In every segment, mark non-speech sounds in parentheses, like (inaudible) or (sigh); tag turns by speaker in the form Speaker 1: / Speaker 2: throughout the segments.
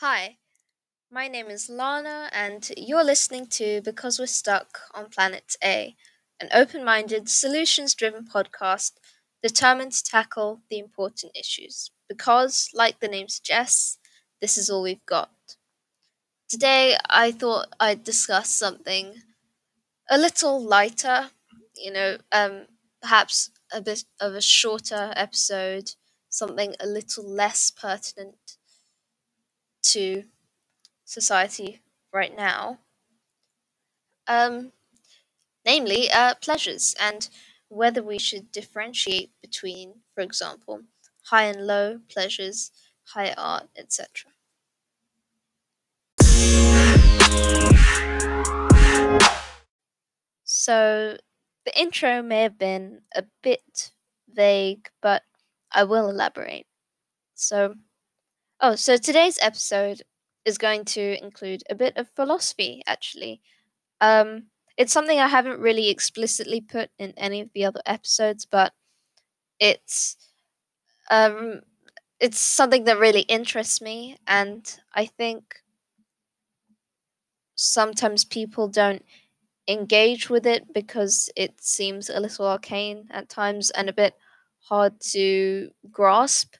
Speaker 1: Hi, my name is Lana, and you're listening to Because We're Stuck on Planet A, an open minded, solutions driven podcast determined to tackle the important issues. Because, like the name suggests, this is all we've got. Today, I thought I'd discuss something a little lighter, you know, um, perhaps a bit of a shorter episode, something a little less pertinent to society right now. Um, namely, uh, pleasures and whether we should differentiate between, for example, high and low pleasures, high art, etc. So, the intro may have been a bit vague, but I will elaborate. So, oh, so today's episode is going to include a bit of philosophy, actually. Um, it's something I haven't really explicitly put in any of the other episodes, but it's um, it's something that really interests me, and I think sometimes people don't engage with it because it seems a little arcane at times and a bit hard to grasp.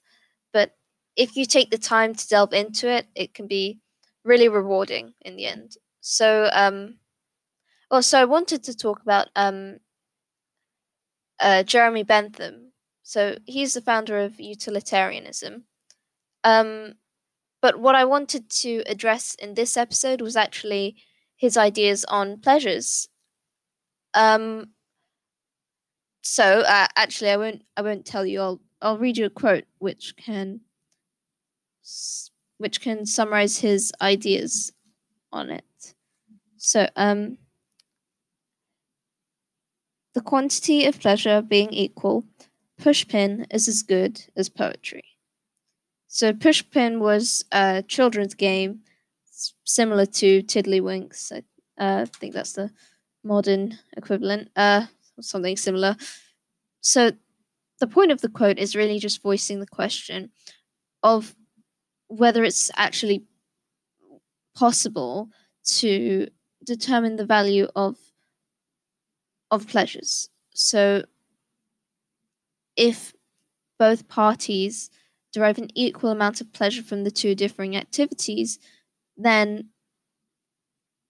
Speaker 1: If you take the time to delve into it, it can be really rewarding in the end. So, um, also, I wanted to talk about um, uh, Jeremy Bentham. So, he's the founder of utilitarianism. Um, but what I wanted to address in this episode was actually his ideas on pleasures. Um, so uh, actually, I won't. I won't tell you. I'll. I'll read you a quote which can which can summarize his ideas on it. So, um, the quantity of pleasure being equal, pushpin is as good as poetry. So, pushpin was a children's game similar to Tiddlywinks. I uh, think that's the modern equivalent, uh, something similar. So, the point of the quote is really just voicing the question of whether it's actually possible to determine the value of of pleasures. So if both parties derive an equal amount of pleasure from the two differing activities, then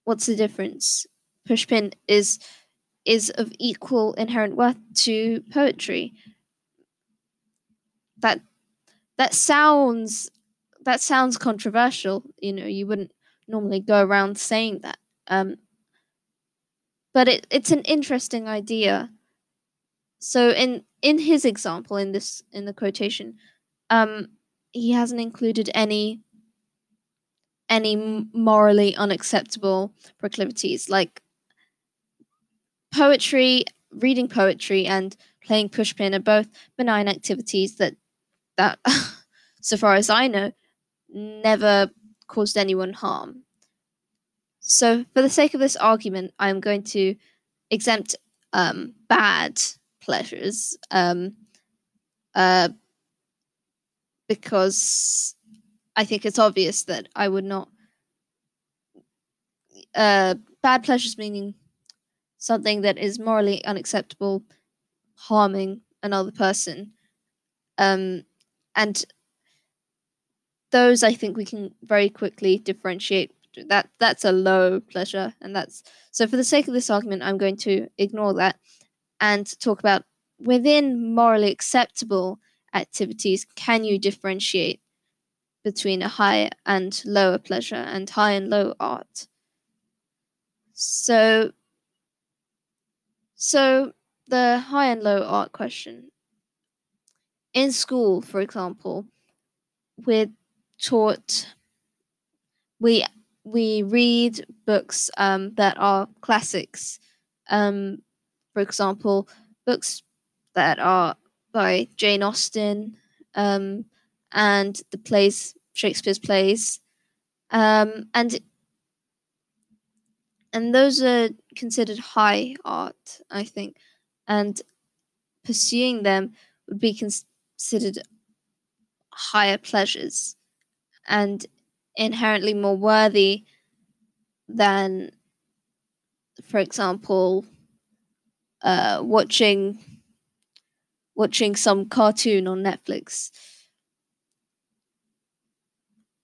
Speaker 1: what's the difference? Pushpin is is of equal inherent worth to poetry. That that sounds that sounds controversial. You know, you wouldn't normally go around saying that. Um, but it, it's an interesting idea. So in in his example, in this in the quotation, um, he hasn't included any any morally unacceptable proclivities like poetry, reading poetry, and playing pushpin are both benign activities that that, (laughs) so far as I know, never caused anyone harm. So, for the sake of this argument, I'm going to exempt um, bad pleasures um, uh, because I think it's obvious that I would not. Uh, bad pleasures meaning something that is morally unacceptable, harming another person. Um, and those I think we can very quickly differentiate. That that's a low pleasure, and that's so. For the sake of this argument, I'm going to ignore that and talk about within morally acceptable activities. Can you differentiate between a high and lower pleasure and high and low art? So, so the high and low art question in school, for example, with taught. We we read books um, that are classics. Um, for example, books that are by Jane Austen um, and the plays Shakespeare's plays, um, and and those are considered high art, I think, and pursuing them would be considered higher pleasures and inherently more worthy than, for example, uh, watching watching some cartoon on Netflix.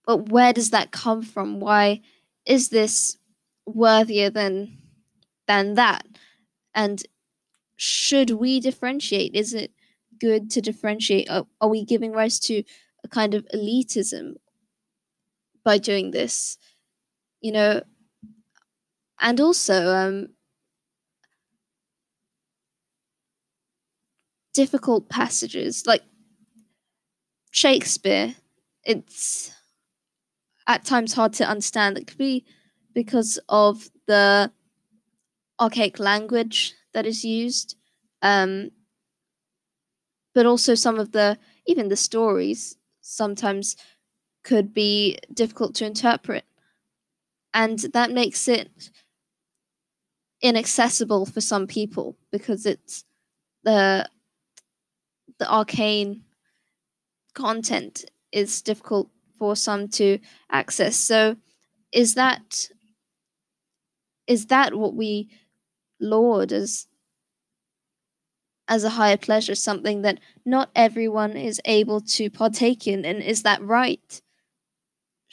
Speaker 1: But where does that come from? Why is this worthier than than that? And should we differentiate? Is it good to differentiate? Are, are we giving rise to a kind of elitism by doing this? You know, and also um, difficult passages like Shakespeare. It's at times hard to understand. It could be because of the archaic language that is used, um, but also some of the even the stories sometimes could be difficult to interpret, and that makes it inaccessible for some people because it's the the arcane content is difficult for some to access. So is that is that what we laud as as a higher pleasure, something that not everyone is able to partake in, and is that right?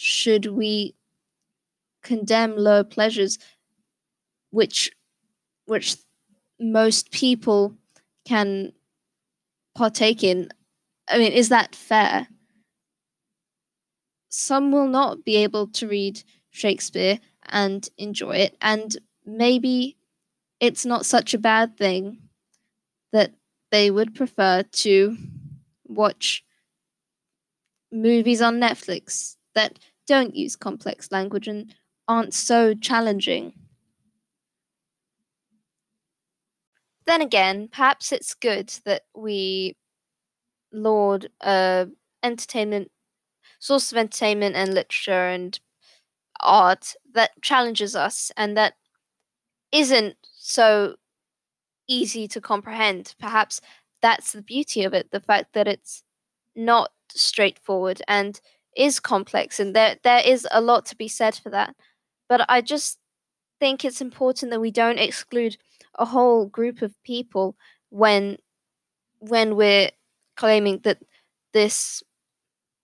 Speaker 1: Should we condemn lower pleasures which which most people can partake in. I mean, is that fair? Some will not be able to read Shakespeare and enjoy it, and maybe it's not such a bad thing that they would prefer to watch movies on Netflix that don't use complex language and aren't so challenging. Then again, perhaps it's good that we laud uh, entertainment, source of entertainment and literature and art that challenges us and that isn't so easy to comprehend. Perhaps that's the beauty of it, the fact that it's not straightforward and is complex and there there is a lot to be said for that. But I just think it's important that we don't exclude a whole group of people when when we're claiming that this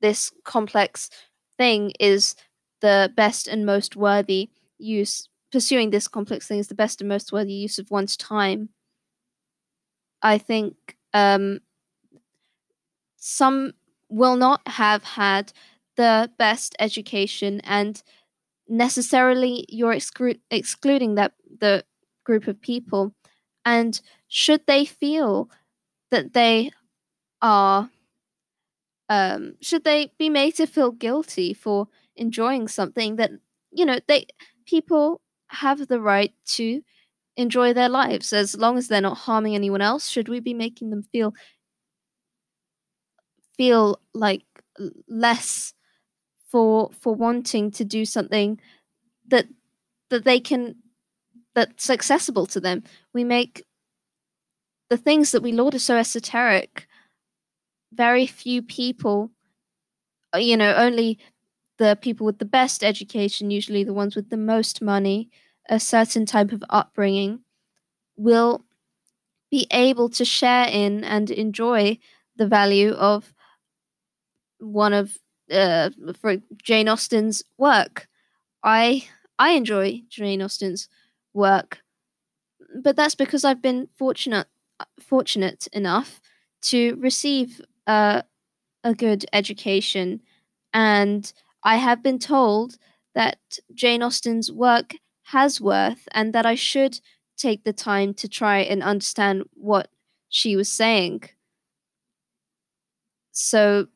Speaker 1: this complex thing is the best and most worthy use pursuing this complex thing is the best and most worthy use of one's time i think um, some will not have had the best education and necessarily you're exclu- excluding that the group of people. And should they feel that they are um should they be made to feel guilty for enjoying something that you know they people have the right to enjoy their lives. As long as they're not harming anyone else should we be making them feel feel like less for for wanting to do something that that they can that's accessible to them. We make the things that we laud are so esoteric. Very few people, uh, you know, only the people with the best education, usually the ones with the most money, a certain type of upbringing, will be able to share in and enjoy the value of one of uh, for Jane Austen's work. I I enjoy Jane Austen's work. But that's because I've been fortunate fortunate enough to receive uh, a good education, and I have been told that Jane Austen's work has worth, and that I should take the time to try and understand what she was saying. So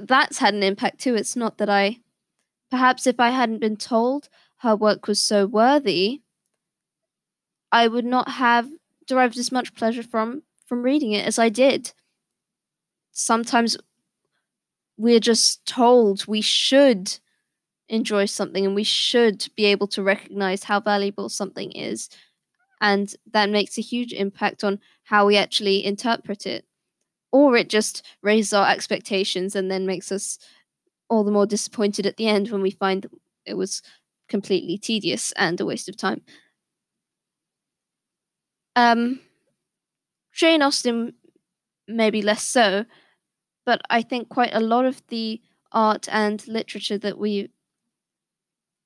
Speaker 1: that's had an impact too. It's not that I, perhaps if I hadn't been told her work was so worthy, I would not have derived as much pleasure from from reading it as I did. Sometimes we're just told we should enjoy something and we should be able to recognize how valuable something is and that makes a huge impact on how we actually interpret it or it just raises our expectations and then makes us all the more disappointed at the end when we find it was completely tedious and a waste of time. Um, Jane Austen, maybe less so, but I think quite a lot of the art and literature that we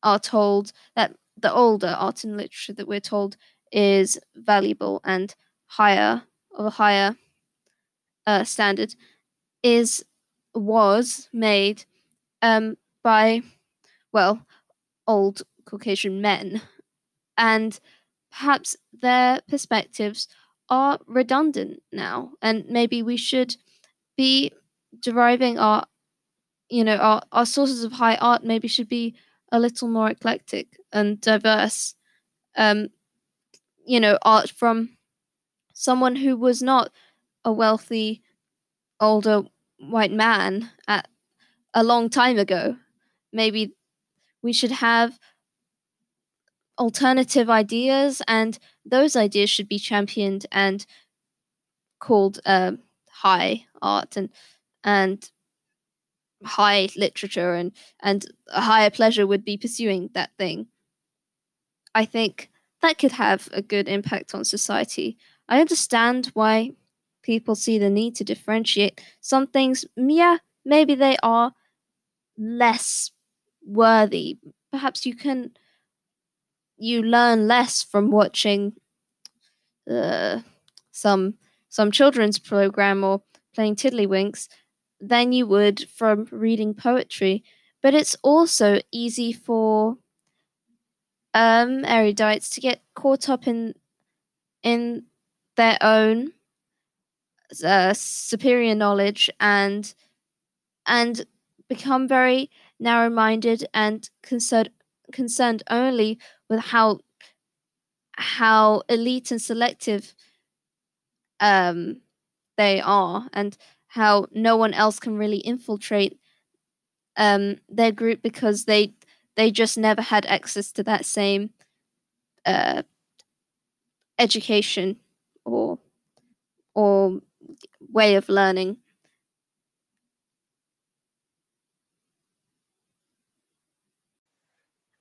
Speaker 1: are told that the older art and literature that we're told is valuable and higher of a higher uh, standard is was made um, by well old Caucasian men, and perhaps their perspectives are redundant now, and maybe we should be deriving our you know our, our sources of high art maybe should be a little more eclectic and diverse. Um you know art from someone who was not a wealthy older white man at a long time ago. Maybe we should have alternative ideas and those ideas should be championed and called uh, high art and and high literature and and a higher pleasure would be pursuing that thing. I think that could have a good impact on society. I understand why people see the need to differentiate some things yeah maybe they are less worthy perhaps you can you learn less from watching uh, some some children's program or playing tiddlywinks than you would from reading poetry. But it's also easy for um, erudites to get caught up in in their own uh, superior knowledge and and become very narrow-minded and concerned concerned only with how how elite and selective um, they are and how no one else can really infiltrate um, their group because they they just never had access to that same uh, education or or way of learning.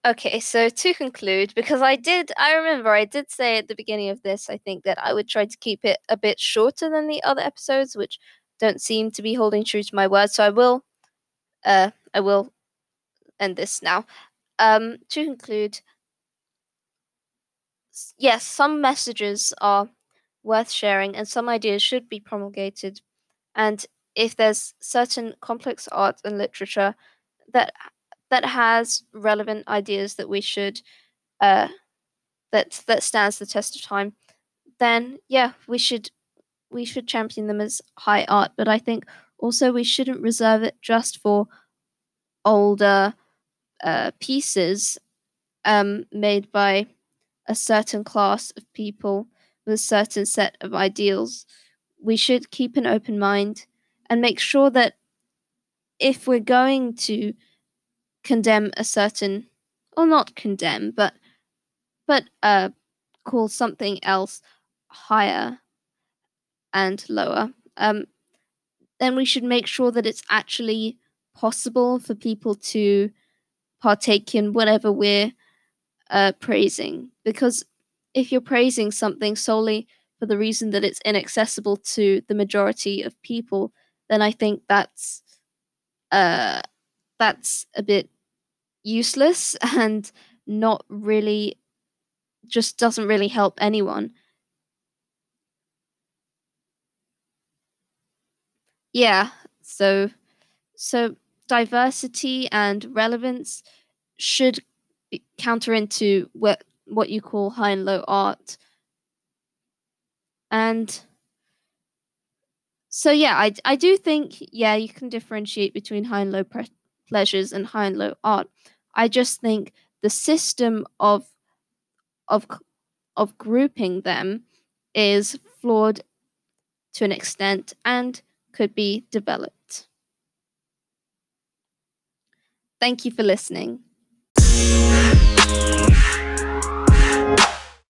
Speaker 1: Okay, so to conclude, because I did, I remember I did say at the beginning of this, I think that I would try to keep it a bit shorter than the other episodes, which don't seem to be holding true to my word. So I will, uh, I will end this now. Um, to conclude, yes, some messages are worth sharing, and some ideas should be promulgated. And if there's certain complex art and literature that that has relevant ideas that we should uh, that that stands the test of time, then yeah, we should we should champion them as high art, but I think also we shouldn't reserve it just for older uh, pieces um, made by a certain class of people with a certain set of ideals. We should keep an open mind and make sure that if we're going to condemn a certain, or not condemn, but but uh, call something else higher and lower, um, then we should make sure that it's actually possible for people to partake in whatever we're uh, praising. Because if you're praising something solely for the reason that it's inaccessible to the majority of people, then I think that's uh, that's a bit useless (laughs) and not really just doesn't really help anyone. Yeah, so so diversity and relevance should counter into what what you call high and low art. And so yeah, I I do think yeah, you can differentiate between high and low pre- pleasures and high and low art. I just think the system of of of grouping them is flawed to an extent and could be developed. Thank you for listening.